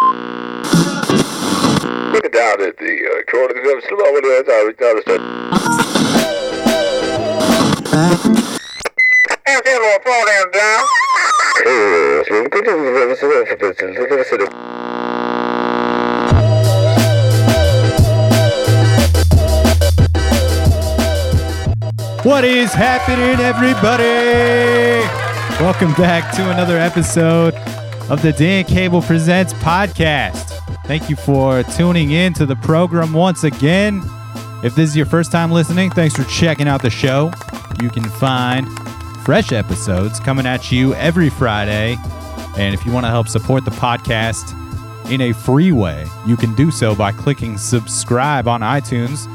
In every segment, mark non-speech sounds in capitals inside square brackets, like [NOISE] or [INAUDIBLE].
Look it down at the uh, corner of the slow over there. Say little phone down, down. What is happening, everybody? Welcome back to another episode of the Dan Cable Presents podcast. Thank you for tuning in to the program once again. If this is your first time listening, thanks for checking out the show. You can find fresh episodes coming at you every Friday. And if you want to help support the podcast in a free way, you can do so by clicking subscribe on iTunes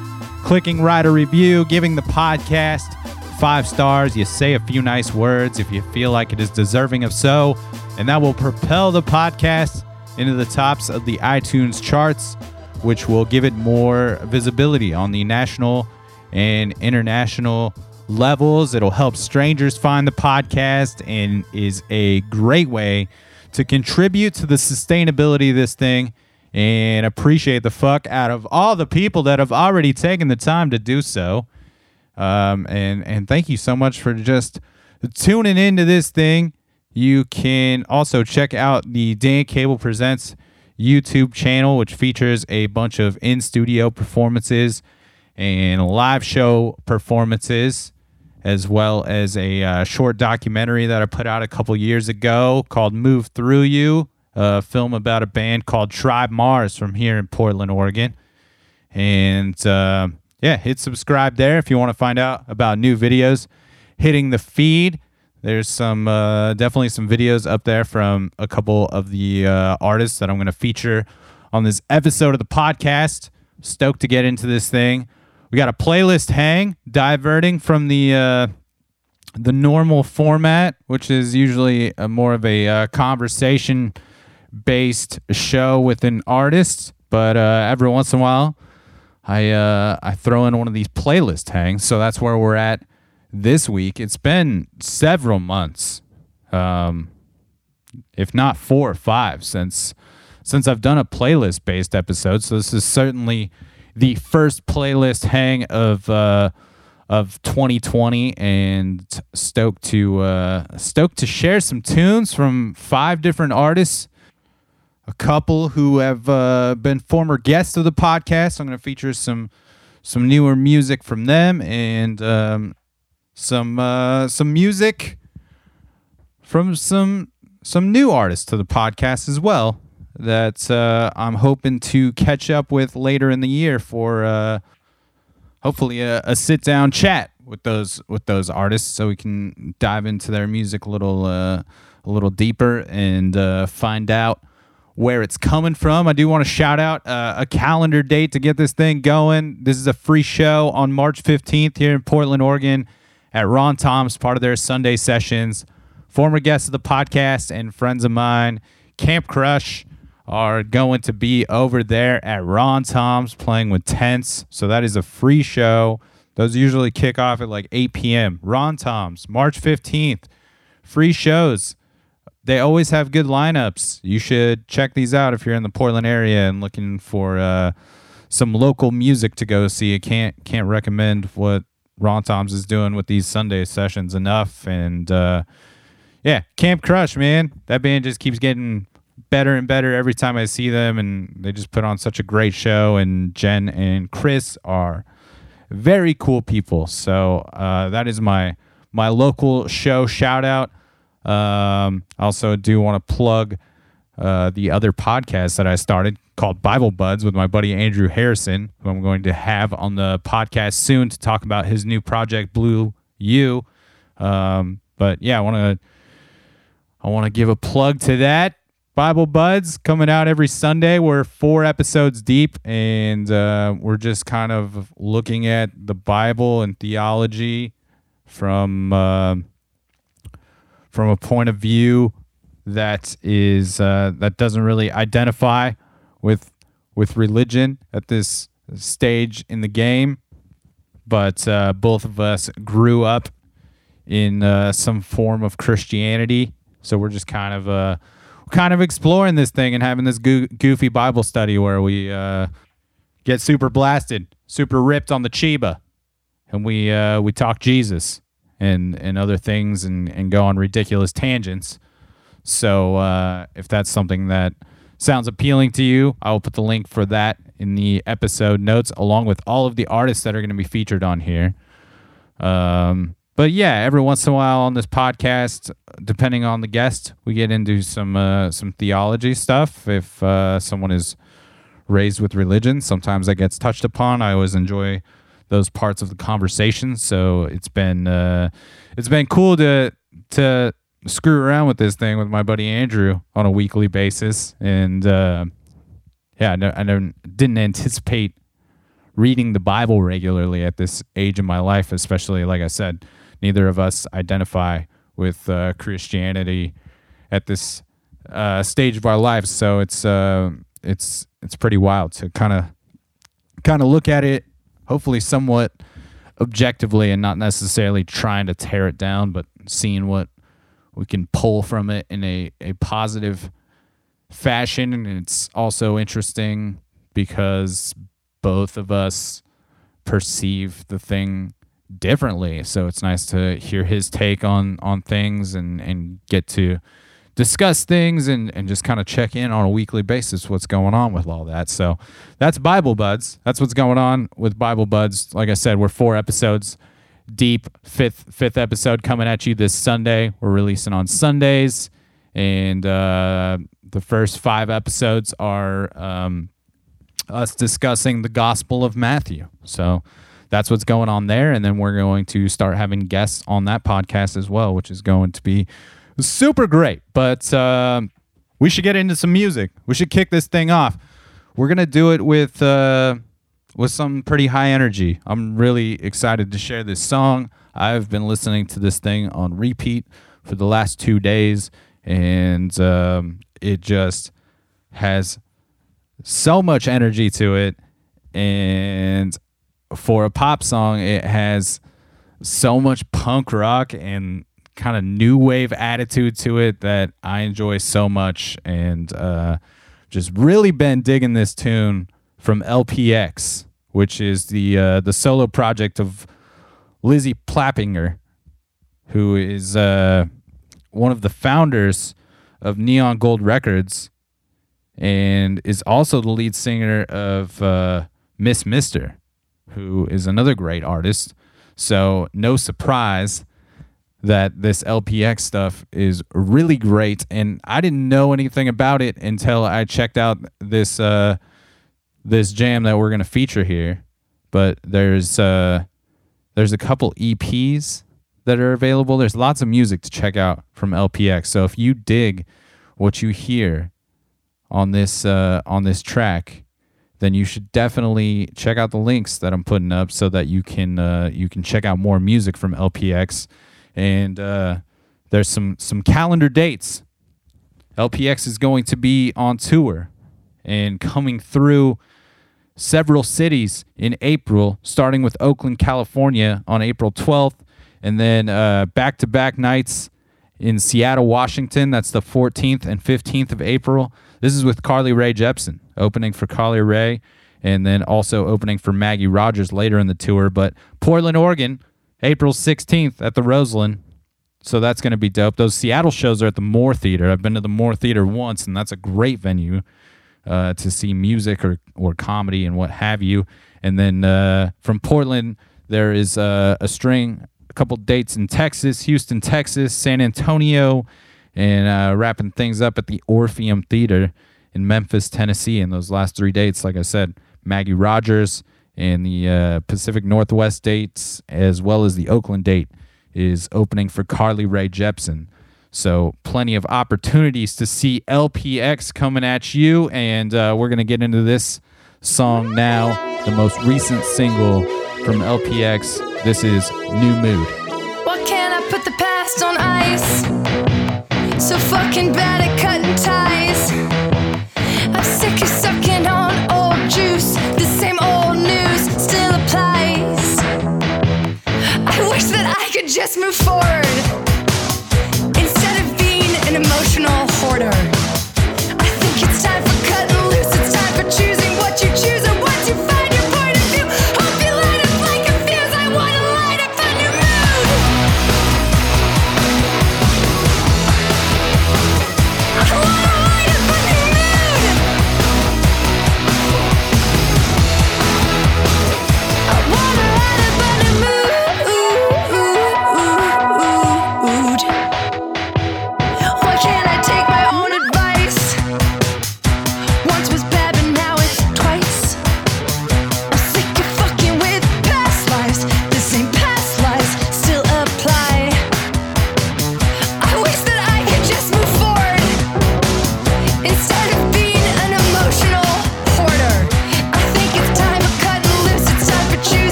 clicking write a review, giving the podcast five stars. You say a few nice words if you feel like it is deserving of so, and that will propel the podcast into the tops of the iTunes charts, which will give it more visibility on the national and international levels. It'll help strangers find the podcast and is a great way to contribute to the sustainability of this thing and appreciate the fuck out of all the people that have already taken the time to do so. Um, and and thank you so much for just tuning into this thing. You can also check out the Dan Cable Presents YouTube channel, which features a bunch of in studio performances and live show performances, as well as a uh, short documentary that I put out a couple years ago called Move Through You, a film about a band called Tribe Mars from here in Portland, Oregon. And uh, yeah, hit subscribe there if you want to find out about new videos. Hitting the feed, there's some uh, definitely some videos up there from a couple of the uh, artists that I'm going to feature on this episode of the podcast. Stoked to get into this thing. We got a playlist hang, diverting from the uh, the normal format, which is usually more of a uh, conversation based show with an artist, but uh, every once in a while, I uh, I throw in one of these playlist hangs. So that's where we're at this week. It's been several months, um, if not four or five, since since I've done a playlist based episode. So this is certainly the first playlist hang of uh, of 2020, and stoked to uh, stoked to share some tunes from five different artists a couple who have uh, been former guests of the podcast. I'm going to feature some some newer music from them and um, some uh, some music from some some new artists to the podcast as well. That uh, I'm hoping to catch up with later in the year for uh, hopefully a, a sit down chat with those with those artists, so we can dive into their music a little uh, a little deeper and uh, find out where it's coming from. I do want to shout out uh, a calendar date to get this thing going. This is a free show on March 15th here in Portland, Oregon at Rontoms, part of their Sunday sessions. Former guests of the podcast and friends of mine, Camp Crush, are going to be over there at Rontoms playing with tents. So that is a free show. Those usually kick off at like 8 p.m. Rontoms, March 15th. Free shows they always have good lineups. You should check these out if you're in the Portland area and looking for uh, some local music to go see. I can't can't recommend what Rontoms is doing with these Sunday sessions enough. And uh, yeah, Camp Crush, man, that band just keeps getting better and better every time I see them, and they just put on such a great show. And Jen and Chris are very cool people. So uh, that is my my local show shout out. Um, I also, do want to plug uh, the other podcast that I started called Bible Buds with my buddy Andrew Harrison, who I'm going to have on the podcast soon to talk about his new project, Blue U. Um, but yeah, I want to I want to give a plug to that. Bible Buds coming out every Sunday. We're four episodes deep, and uh, we're just kind of looking at the Bible and theology from uh, from a point of view that is uh, that doesn't really identify with with religion at this stage in the game, but uh, both of us grew up in uh, some form of Christianity, so we're just kind of uh, kind of exploring this thing and having this goo- goofy Bible study where we uh, get super blasted, super ripped on the Chiba, and we uh, we talk Jesus and and other things and and go on ridiculous tangents. So uh, if that's something that sounds appealing to you, I will put the link for that in the episode notes, along with all of the artists that are going to be featured on here. Um, but yeah, every once in a while on this podcast, depending on the guest, we get into some uh, some theology stuff. If uh, someone is raised with religion, sometimes that gets touched upon. I always enjoy those parts of the conversation. So it's been uh, it's been cool to to screw around with this thing with my buddy Andrew on a weekly basis, and uh, yeah, I, I didn't anticipate reading the Bible regularly at this age in my life, especially like I said neither of us identify with uh, Christianity at this uh, stage of our lives. So it's uh, it's it's pretty wild to kind of kind of look at it, hopefully somewhat objectively, and not necessarily trying to tear it down, but seeing what we can pull from it in a, a positive fashion. And it's also interesting because both of us perceive the thing differently. So it's nice to hear his take on on things and and get to discuss things and, and just kind of check in on a weekly basis what's going on with all that. So that's Bible Buds. That's what's going on with Bible Buds. Like I said, we're four episodes deep. Fifth fifth episode coming at you this Sunday. We're releasing on Sundays, and uh, the first five episodes are um, us discussing the Gospel of Matthew. So that's what's going on there. And then we're going to start having guests on that podcast as well, which is going to be super great. But uh, we should get into some music. We should kick this thing off. We're gonna do it with uh, with some pretty high energy. I'm really excited to share this song. I've been listening to this thing on repeat for the last two days, and um, it just has so much energy to it. And for a pop song, it has so much punk rock and kind of new wave attitude to it that I enjoy so much, and uh, just really been digging this tune from LPX, which is the uh, the solo project of Lizzie Plappinger, who is uh, one of the founders of Neon Gold Records, and is also the lead singer of uh, MS MR who is another great artist. So, no surprise that this LPX stuff is really great. And I didn't know anything about it until I checked out this uh, this jam that we're gonna feature here. But there's uh, there's a couple EPs that are available. There's lots of music to check out from LPX. So if you dig what you hear on this uh, on this track, then you should definitely check out the links that I'm putting up so that you can uh, you can check out more music from LPX. And uh, there's some some calendar dates. LPX is going to be on tour and coming through several cities in April, starting with Oakland, California on April 12th, and then back to back nights in Seattle, Washington. That's the 14th and 15th of April. This is with Carly Rae Jepsen opening for Carly Rae and then also opening for Maggie Rogers later in the tour. But Portland, Oregon, April 16th at the Roseland. So that's going to be dope. Those Seattle shows are at the Moore Theater. I've been to the Moore Theater once, and that's a great venue uh, to see music or, or comedy and what have you. And then uh, from Portland, there is uh, a string, a couple dates in Texas, Houston, Texas, San Antonio, and uh, wrapping things up at the Orpheum Theater in Memphis, Tennessee. And those last three dates, like I said, Maggie Rogers and the uh, Pacific Northwest dates, as well as the Oakland date, is opening for Carly Rae Jepsen. So plenty of opportunities to see LPX coming at you, and uh, we're gonna get into this song now, the most recent single from LPX. This is New Mood. Can't I put the past on ice? So fucking bad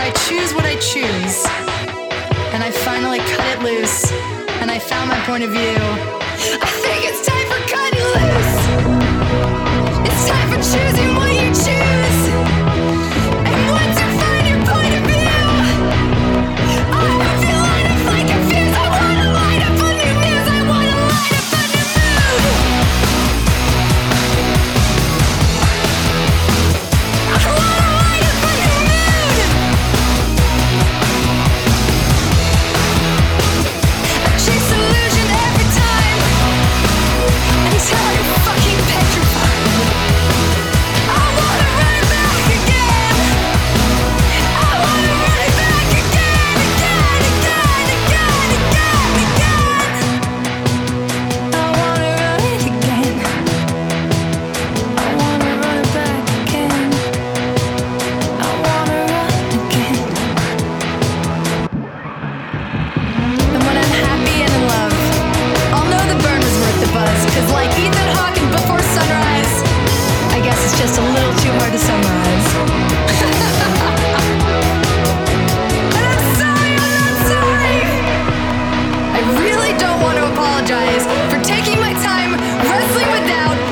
I choose what I choose. And I finally cut it loose. And I found my point of view. I think it's time for cutting loose. It's time for choosing what you choose.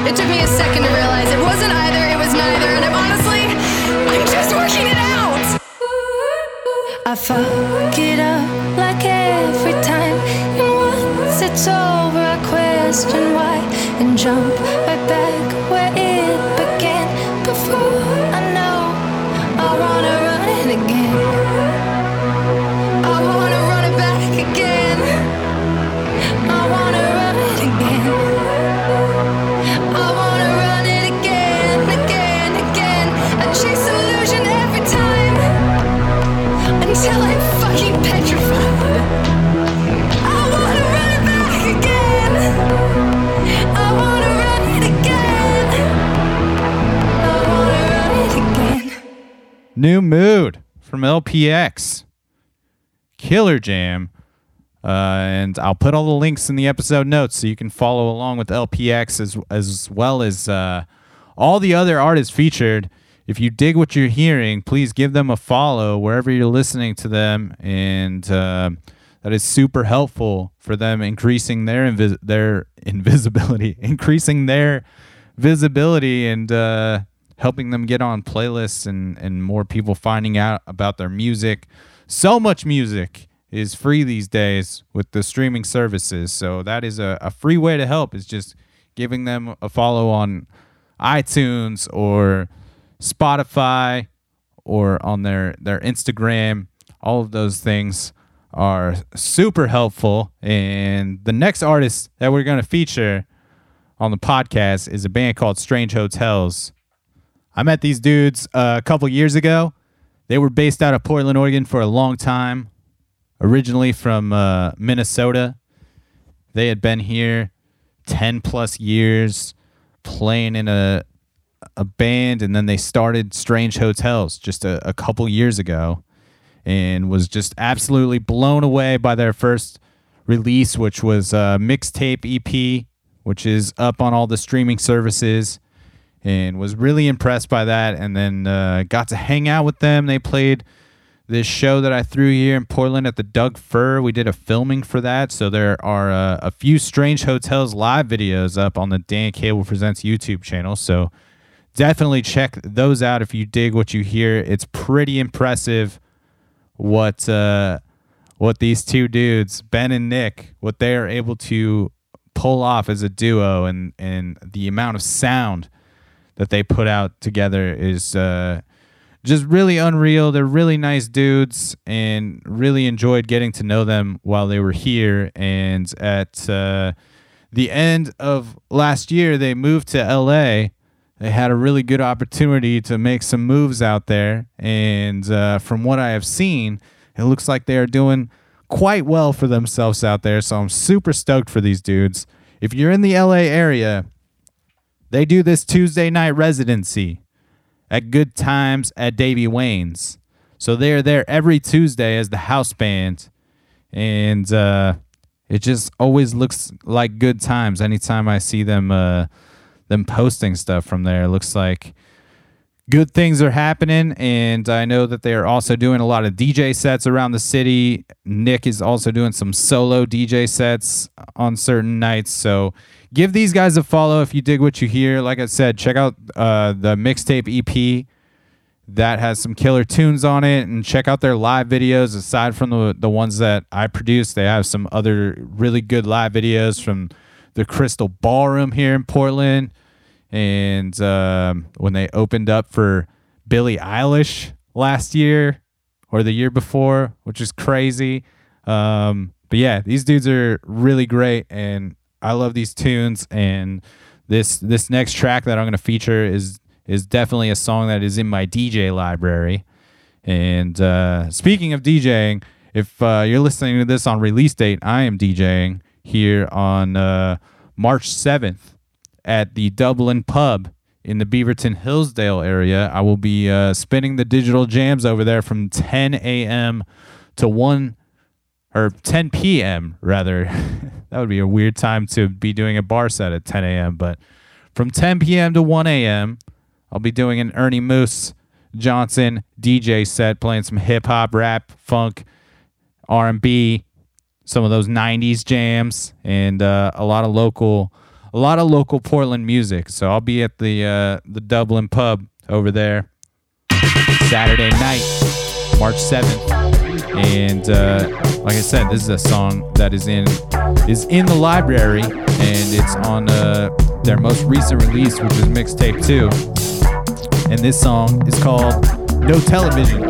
It took me a second to realize it wasn't either, it was neither. And I'm honestly, I'm just working it out. I fuck it up like every time. And once it's over, I question why and jump right back where it New Mood from LPX. Killer Jam. Uh, and I'll put all the links in the episode notes so you can follow along with LPX as as well as uh, all the other artists featured. If you dig what you're hearing, please give them a follow wherever you're listening to them, and uh, that is super helpful for them increasing their invis- their [LAUGHS] invisibility, increasing their visibility, and uh, helping them get on playlists and and more people finding out about their music. So much music is free these days with the streaming services, so that is a, a free way to help. Is just giving them a follow on iTunes or Spotify or on their their Instagram. All of those things are super helpful. And the next artist that we're going to feature on the podcast is a band called Strange Hotels. I met these dudes uh, a couple years ago. They were based out of Portland, Oregon for a long time, originally from uh, Minnesota. They had been here 10 plus years playing in a a band and then they started Strange Hotels just a, a couple years ago and was just absolutely blown away by their first release, which was a mixtape EP, which is up on all the streaming services, and was really impressed by that. And then uh, got to hang out with them. They played this show that I threw here in Portland at the Doug Fir. We did a filming for that, so there are uh, a few Strange Hotels live videos up on the Dan Cable Presents YouTube channel. So definitely check those out if you dig what you hear. It's pretty impressive what uh, what these two dudes, Ben and Nick, what they are able to pull off as a duo, and and the amount of sound that they put out together is uh, just really unreal. They're really nice dudes, and really enjoyed getting to know them while they were here. And at uh, the end of last year, they moved to LA. They had a really good opportunity to make some moves out there, and uh, from what I have seen, it looks like they are doing quite well for themselves out there. So I'm super stoked for these dudes. If you're in the LA area, they do this Tuesday night residency at Good Times at Davey Wayne's. So they're there every Tuesday as the house band, and uh, it just always looks like good times anytime I see them uh, them posting stuff from there. It looks like good things are happening, and I know that they are also doing a lot of DJ sets around the city. Nick is also doing some solo DJ sets on certain nights. So give these guys a follow if you dig what you hear. Like I said, check out uh, the mixtape EP that has some killer tunes on it and check out their live videos aside from the the ones that I produce. They have some other really good live videos from the Crystal Ballroom here in Portland. And um, when they opened up for Billie Eilish last year or the year before which is crazy. Um, but yeah these dudes are really great and I love these tunes and this this next track that I'm going to feature is is definitely a song that is in my DJ library. And uh, speaking of DJing, if uh, you're listening to this on release date, I am DJing here on uh, March 7th at the Dublin Pub in the Beaverton Hillsdale area. I will be uh, spinning the digital jams over there from 10 a.m. to 1 or 10 p.m. rather. [LAUGHS] that would be a weird time to be doing a bar set at 10 a.m. But from 10 p.m. to 1 a.m., I'll be doing an Ernie Moose Johnson DJ set, playing some hip hop, rap, funk, R and B, some of those '90s jams, and uh, a lot of local, a lot of local Portland music. So I'll be at the uh, the Dublin Pub over there Saturday night, March seventh, and uh, like I said, this is a song that is in is in the library, and it's on uh, their most recent release, which is mixtape two and this song is called No Television.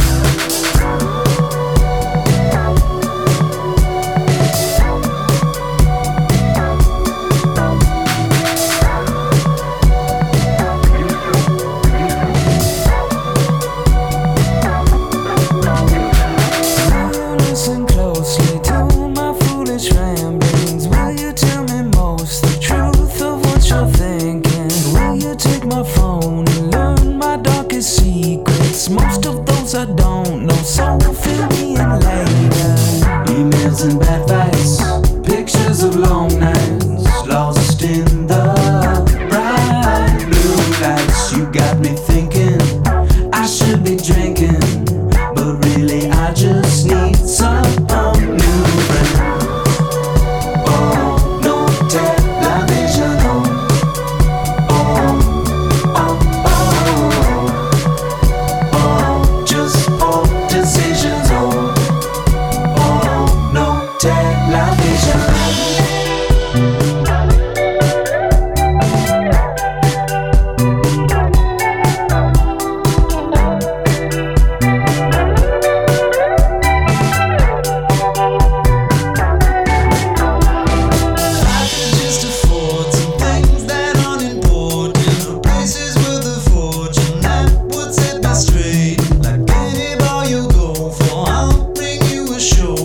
Bring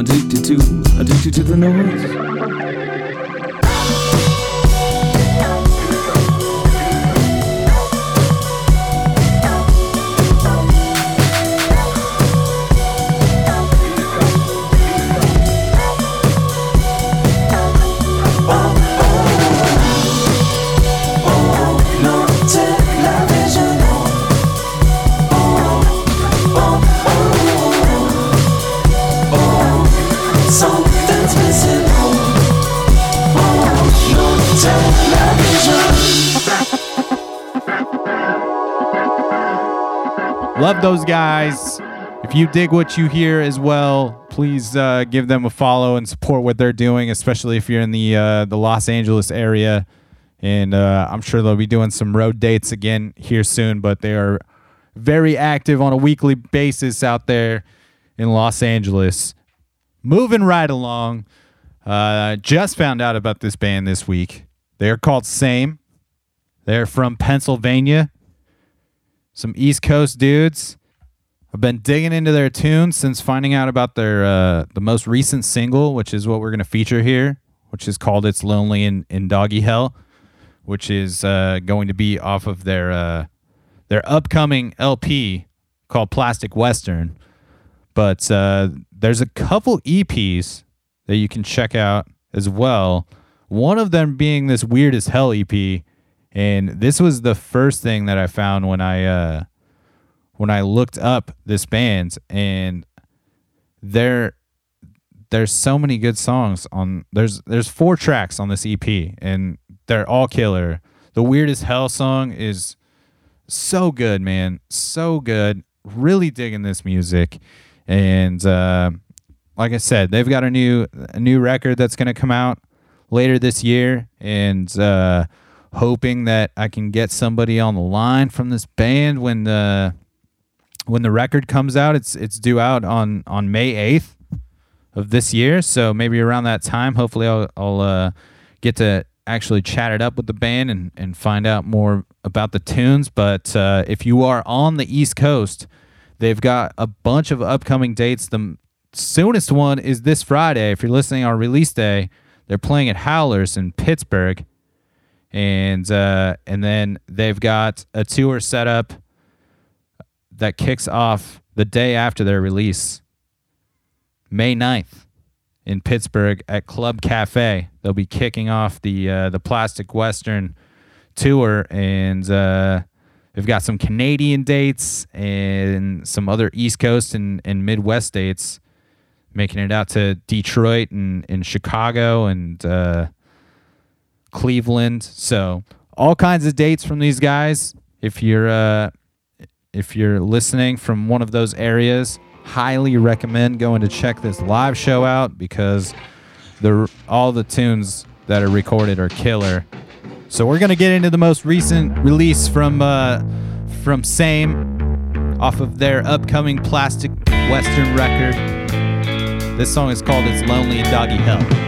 addicted to, addicted to the noise. Love those guys. If you dig what you hear as well, please uh, give them a follow and support what they're doing, especially if you're in the uh, the Los Angeles area. And uh, I'm sure they'll be doing some road dates again here soon. But they are very active on a weekly basis out there in Los Angeles. Moving right along, uh, just found out about this band this week. They're called Same. They're from Pennsylvania. Some East Coast dudes. I've been digging into their tunes since finding out about their uh, the most recent single, which is what we're going to feature here, which is called "It's Lonely in, in Doggy Hell," which is uh, going to be off of their uh, their upcoming LP called Plastic Western. But uh, there's a couple EPs that you can check out as well. One of them being this weird as hell EP, and this was the first thing that I found when I uh, when I looked up this band, and there there's so many good songs on there's there's four tracks on this EP, and they're all killer. The weirdest hell song is so good, man, so good. Really digging this music, and uh, like I said, they've got a new a new record that's gonna come out later this year, and uh, hoping that I can get somebody on the line from this band when the when the record comes out. It's it's due out on on May eighth of this year, so maybe around that time, hopefully, I'll I'll uh, get to actually chat it up with the band and and find out more about the tunes. But uh, if you are on the East Coast, they've got a bunch of upcoming dates. The soonest one is this Friday. If you're listening on release day, they're playing at Howlers in Pittsburgh, and uh, and then they've got a tour set up that kicks off the day after their release, May 9th in Pittsburgh at Club Cafe. They'll be kicking off the uh, the Plastic Western tour, and uh, they've got some Canadian dates and some other East Coast and, and Midwest dates, making it out to Detroit and, and Chicago and uh, Cleveland. So all kinds of dates from these guys. If you're uh, if you're listening from one of those areas, highly recommend going to check this live show out because the all the tunes that are recorded are killer. So we're gonna get into the most recent release from uh, from Same off of their upcoming Plastic Western record. This song is called "It's Lonely in Doggy Hell."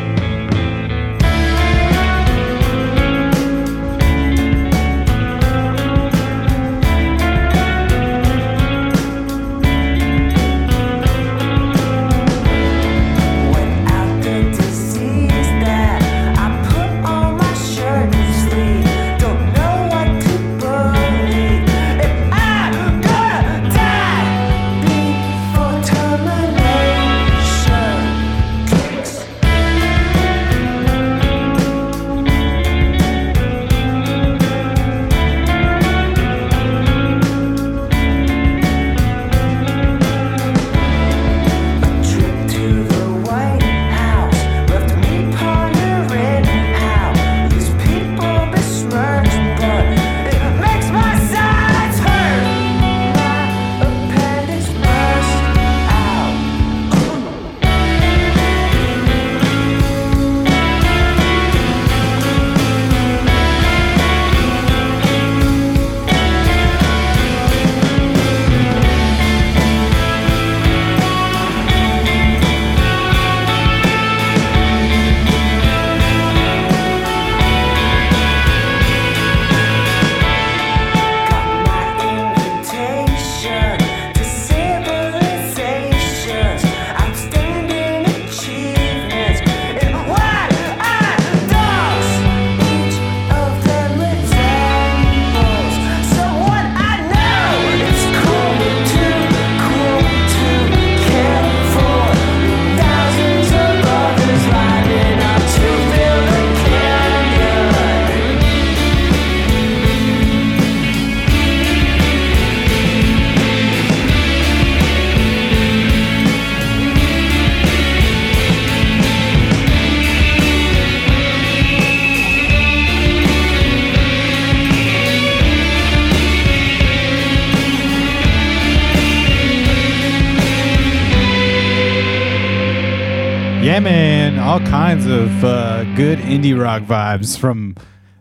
Yeah, man, all kinds of uh, good indie rock vibes from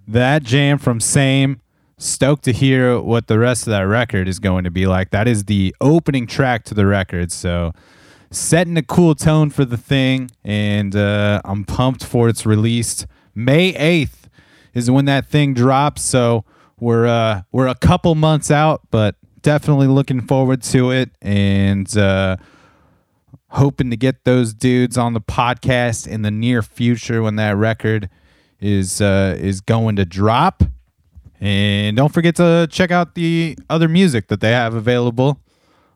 that jam from Same. Stoked to hear what the rest of that record is going to be like. That is the opening track to the record, so setting a cool tone for the thing, and uh, I'm pumped for its release. May 8th is when that thing drops, so we're uh, we're a couple months out, but definitely looking forward to it, and. Hoping to get those dudes on the podcast in the near future when that record is uh, is going to drop. And don't forget to check out the other music that they have available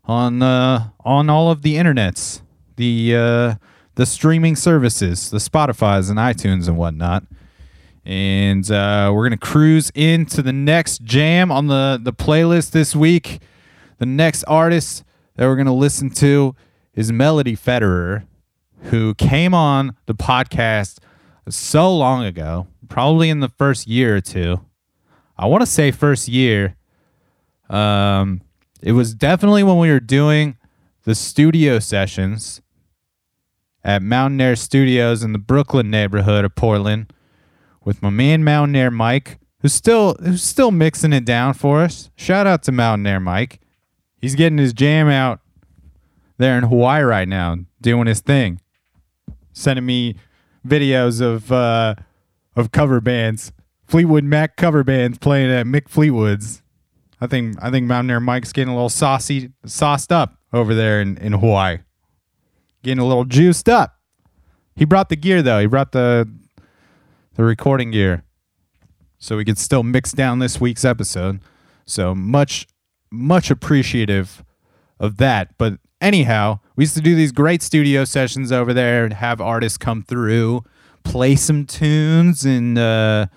on uh, on all of the internets, the uh, the streaming services, the Spotify's and iTunes and whatnot. And uh, we're gonna cruise into the next jam on the the playlist this week. The next artist that we're gonna listen to is Melody Federer, who came on the podcast so long ago, probably in the first year or two. I want to say first year. Um, it was definitely when we were doing the studio sessions at Mountain Air Studios in the Brooklyn neighborhood of Portland with my man Mountain Air Mike, who's still who's still mixing it down for us. Shout out to Mountain Air Mike. He's getting his jam out there in Hawaii right now doing his thing, sending me videos of uh, of cover bands, Fleetwood Mac cover bands playing at Mick Fleetwood's. I think I think Mountain Air Mike's getting a little saucy, sauced up over there in, in Hawaii, getting a little juiced up. He brought the gear though. He brought the the recording gear, so we could still mix down this week's episode. So much much appreciative of that. But anyhow, we used to do these great studio sessions over there and have artists come through, play some tunes, and uh,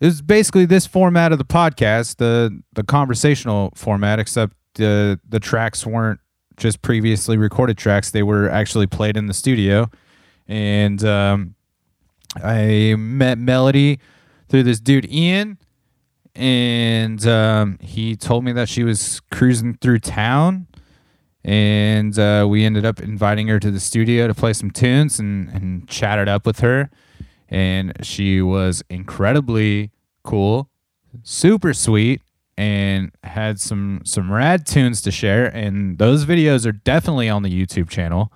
it was basically this format of the podcast, the the conversational format, except the the tracks weren't just previously recorded tracks; they were actually played in the studio. And um, I met Melody through this dude Ian, and um, he told me that she was cruising through town and uh, we ended up inviting her to the studio to play some tunes and, and chatted up with her. And she was incredibly cool super sweet and had some some rad tunes to share. And those videos are definitely on the youtube channel.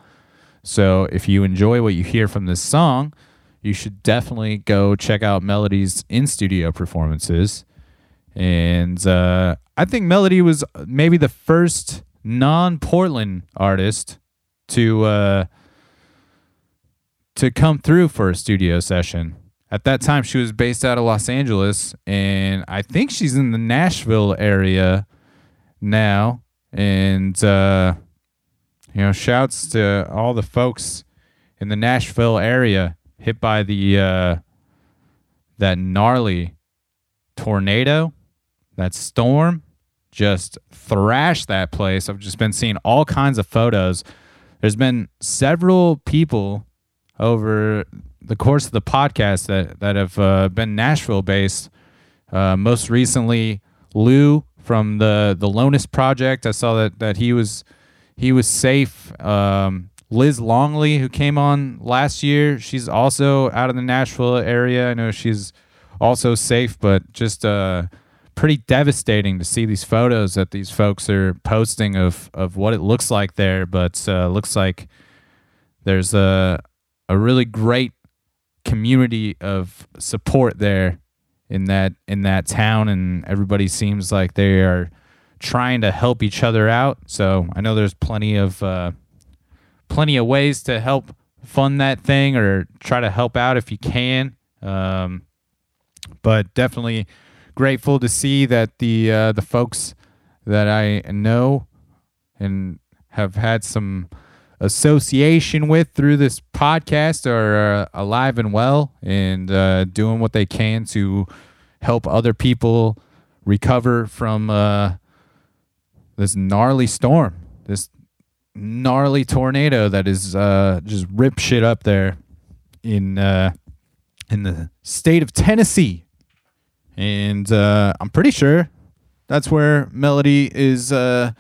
So if you enjoy what you hear from this song you should definitely go check out melody's in studio performances. And uh, i think melody was maybe the first non-Portland artist to uh, to come through for a studio session. At that time, she was based out of Los Angeles, and I think she's in the Nashville area now. And uh, you know, shouts to all the folks in the Nashville area hit by the uh, that gnarly tornado, that storm just thrashed that place. I've just been seeing all kinds of photos. There's been several people over the course of the podcast that that have uh, been Nashville based. Uh, most recently, Lou from the the Lonus Project. I saw that that he was he was safe. Um, Liz Longley, who came on last year, she's also out of the Nashville area. I know she's also safe, but just uh, pretty devastating to see these photos that these folks are posting of of what it looks like there. But uh, looks like there's a a really great community of support there in that in that town, and everybody seems like they are trying to help each other out. So I know there's plenty of uh, plenty of ways to help fund that thing or try to help out if you can. Um, but definitely grateful to see that the uh, the folks that I know and have had some association with through this podcast are uh, alive and well and uh, doing what they can to help other people recover from uh, this gnarly storm, this gnarly tornado that is uh, just rip shit up there in uh, in the state of Tennessee and uh, I'm pretty sure that's where Melody is uh,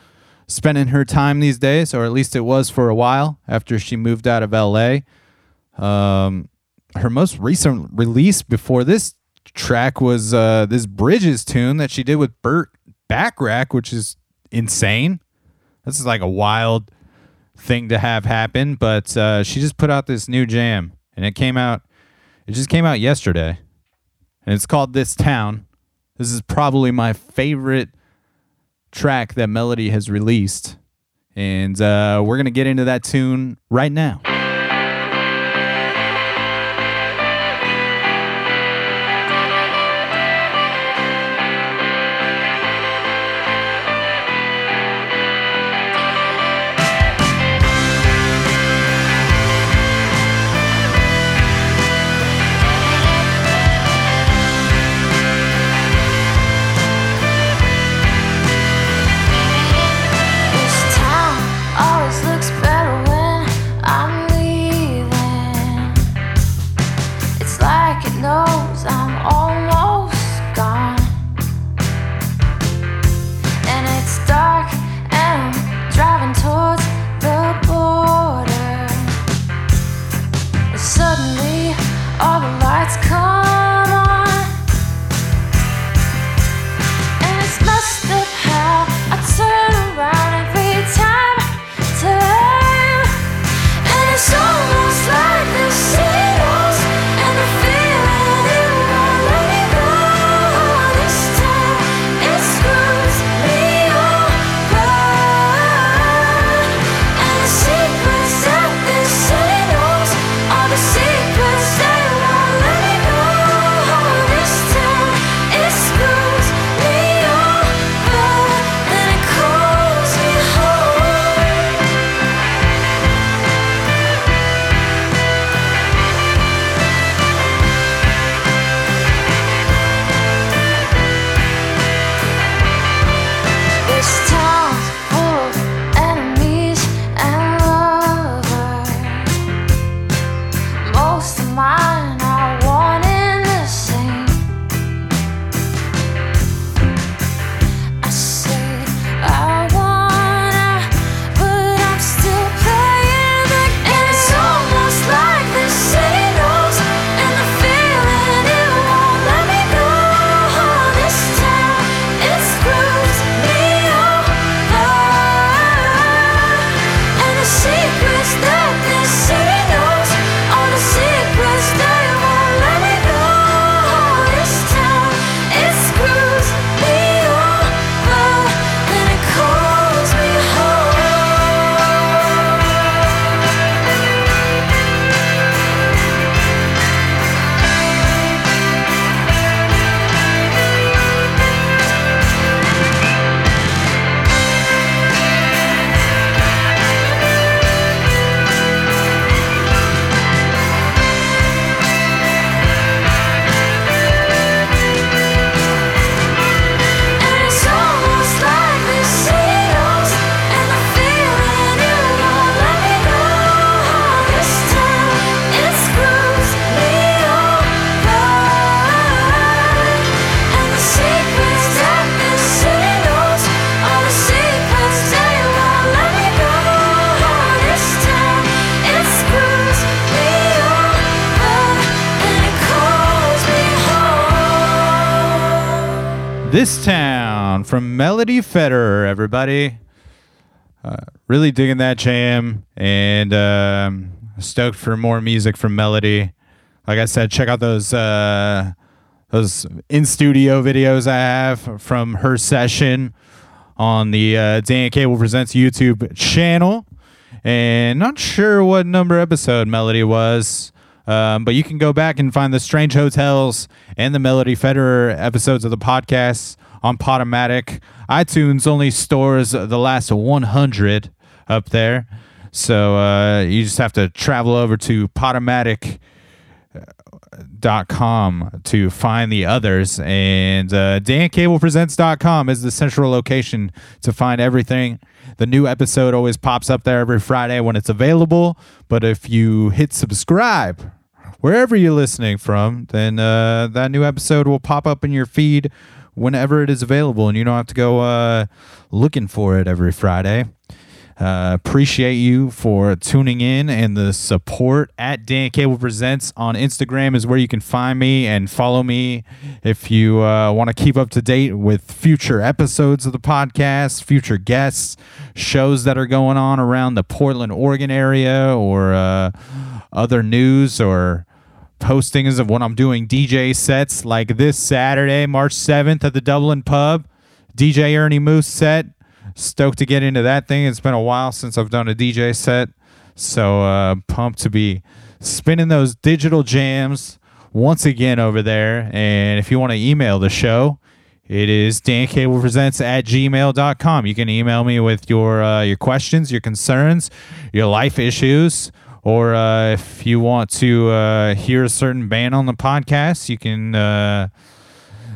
spending her time these days, or at least it was for a while after she moved out of LA. Um, her most recent release before this track was uh, this Bridges tune that she did with Burt Bacharach, which is insane. This is like a wild thing to have happen, but uh, she just put out this new jam, and it came out. It just came out yesterday, and it's called "This Town." This is probably my favorite track that Melody has released, and uh, we're gonna get into that tune right now. This Town from Melody Federer, everybody. Uh, really digging that jam and um, stoked for more music from Melody. Like I said, check out those uh, those in studio videos I have from her session on the uh, Dan Cable Presents YouTube channel. And not sure what number episode Melody was, um, but you can go back and find the Strange Hotels and the Melody Federer episodes of the podcast on Podomatic. iTunes only stores the last 100 up there. So uh, you just have to travel over to Podomatic dot com to find the others. And uh, dancablepresents.com is the central location to find everything. The new episode always pops up there every friday when it's available. But if you hit subscribe wherever you're listening from then uh, that new episode will pop up in your feed whenever it is available. And you don't have to go uh, looking for it every friday Uh, appreciate you for tuning in and the support at Dan Cable Presents on Instagram is where you can find me and follow me if you uh, want to keep up to date with future episodes of the podcast, future guests, shows that are going on around the Portland, Oregon area, or uh, other news or postings of when I'm doing DJ sets like this Saturday, March 7th at the Dublin Pub. DJ Ernie Moose set. Stoked to get into that thing. It's been a while since I've done a DJ set. So uh, pumped to be spinning those digital jams once again over there. And if you want to email the show, it is dancablepresents at gmail.com. You can email me with your uh, your questions, your concerns, your life issues, or uh, if you want to uh, hear a certain band on the podcast, you can uh,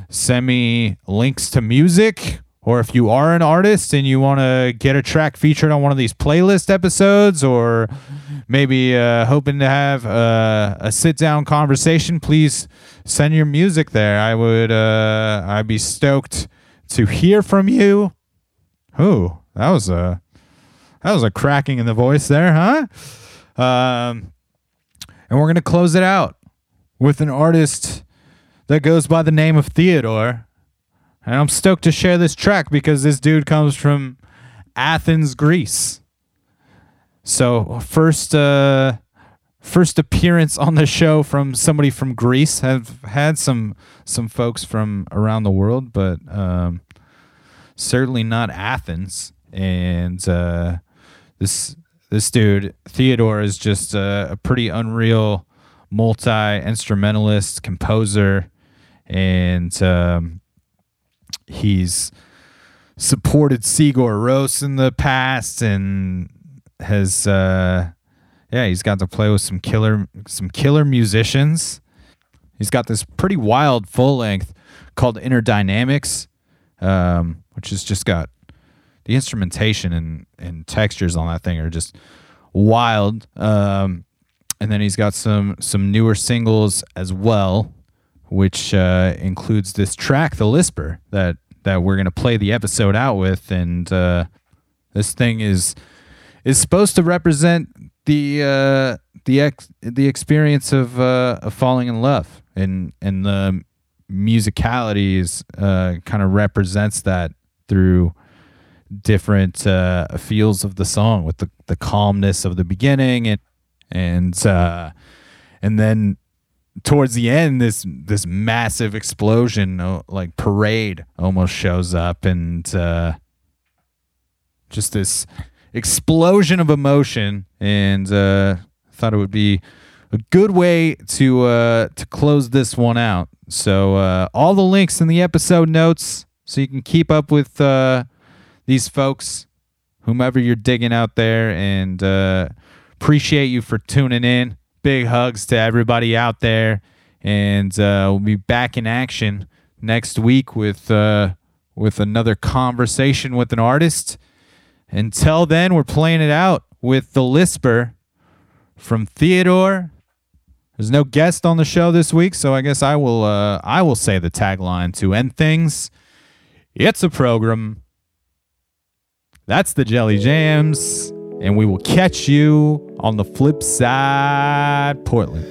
send me links to music. Or if you are an artist and you want to get a track featured on one of these playlist episodes, or maybe uh, hoping to have uh, a sit down conversation, please send your music there. I would, uh, I'd be stoked to hear from you. Ooh, that was a, that was a cracking in the voice there, huh? Um, and we're gonna close it out with an artist that goes by the name of Theodore. And I'm stoked to share this track because this dude comes from Athens, Greece. So first uh first appearance on the show from somebody from Greece. Have had some some folks from around the world, but um certainly not Athens. And uh this this dude Theodore is just a, a pretty unreal multi instrumentalist, composer, and um, he's supported Sigur Rós in the past and has uh, yeah he's got to play with some killer some killer musicians. He's got this pretty wild full length called Inner Dynamics, um, which has just got the instrumentation and, and textures on that thing are just wild. Um, and then he's got some some newer singles as well, which uh, includes this track, "The Lisper," that that we're gonna play the episode out with. And uh, this thing is is supposed to represent the uh, the ex- the experience of uh, of falling in love, and and the musicality is uh, kind of represents that through different uh, feels of the song with the, the calmness of the beginning and and and then towards the end this this massive explosion like parade almost shows up and uh, just this explosion of emotion and uh, thought it would be a good way to uh, to close this one out so uh, all the links in the episode notes so you can keep up with uh, these folks, whomever you're digging out there, and uh, appreciate you for tuning in. Big hugs to everybody out there, and uh, we'll be back in action next week with uh, with another conversation with an artist. Until then, we're playing it out with the Lisper from Theodore. There's no guest on the show this week, so I guess I will uh, I will say the tagline to end things. It's a program. That's the Jelly Jams, and we will catch you on the flip side, Portland.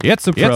This been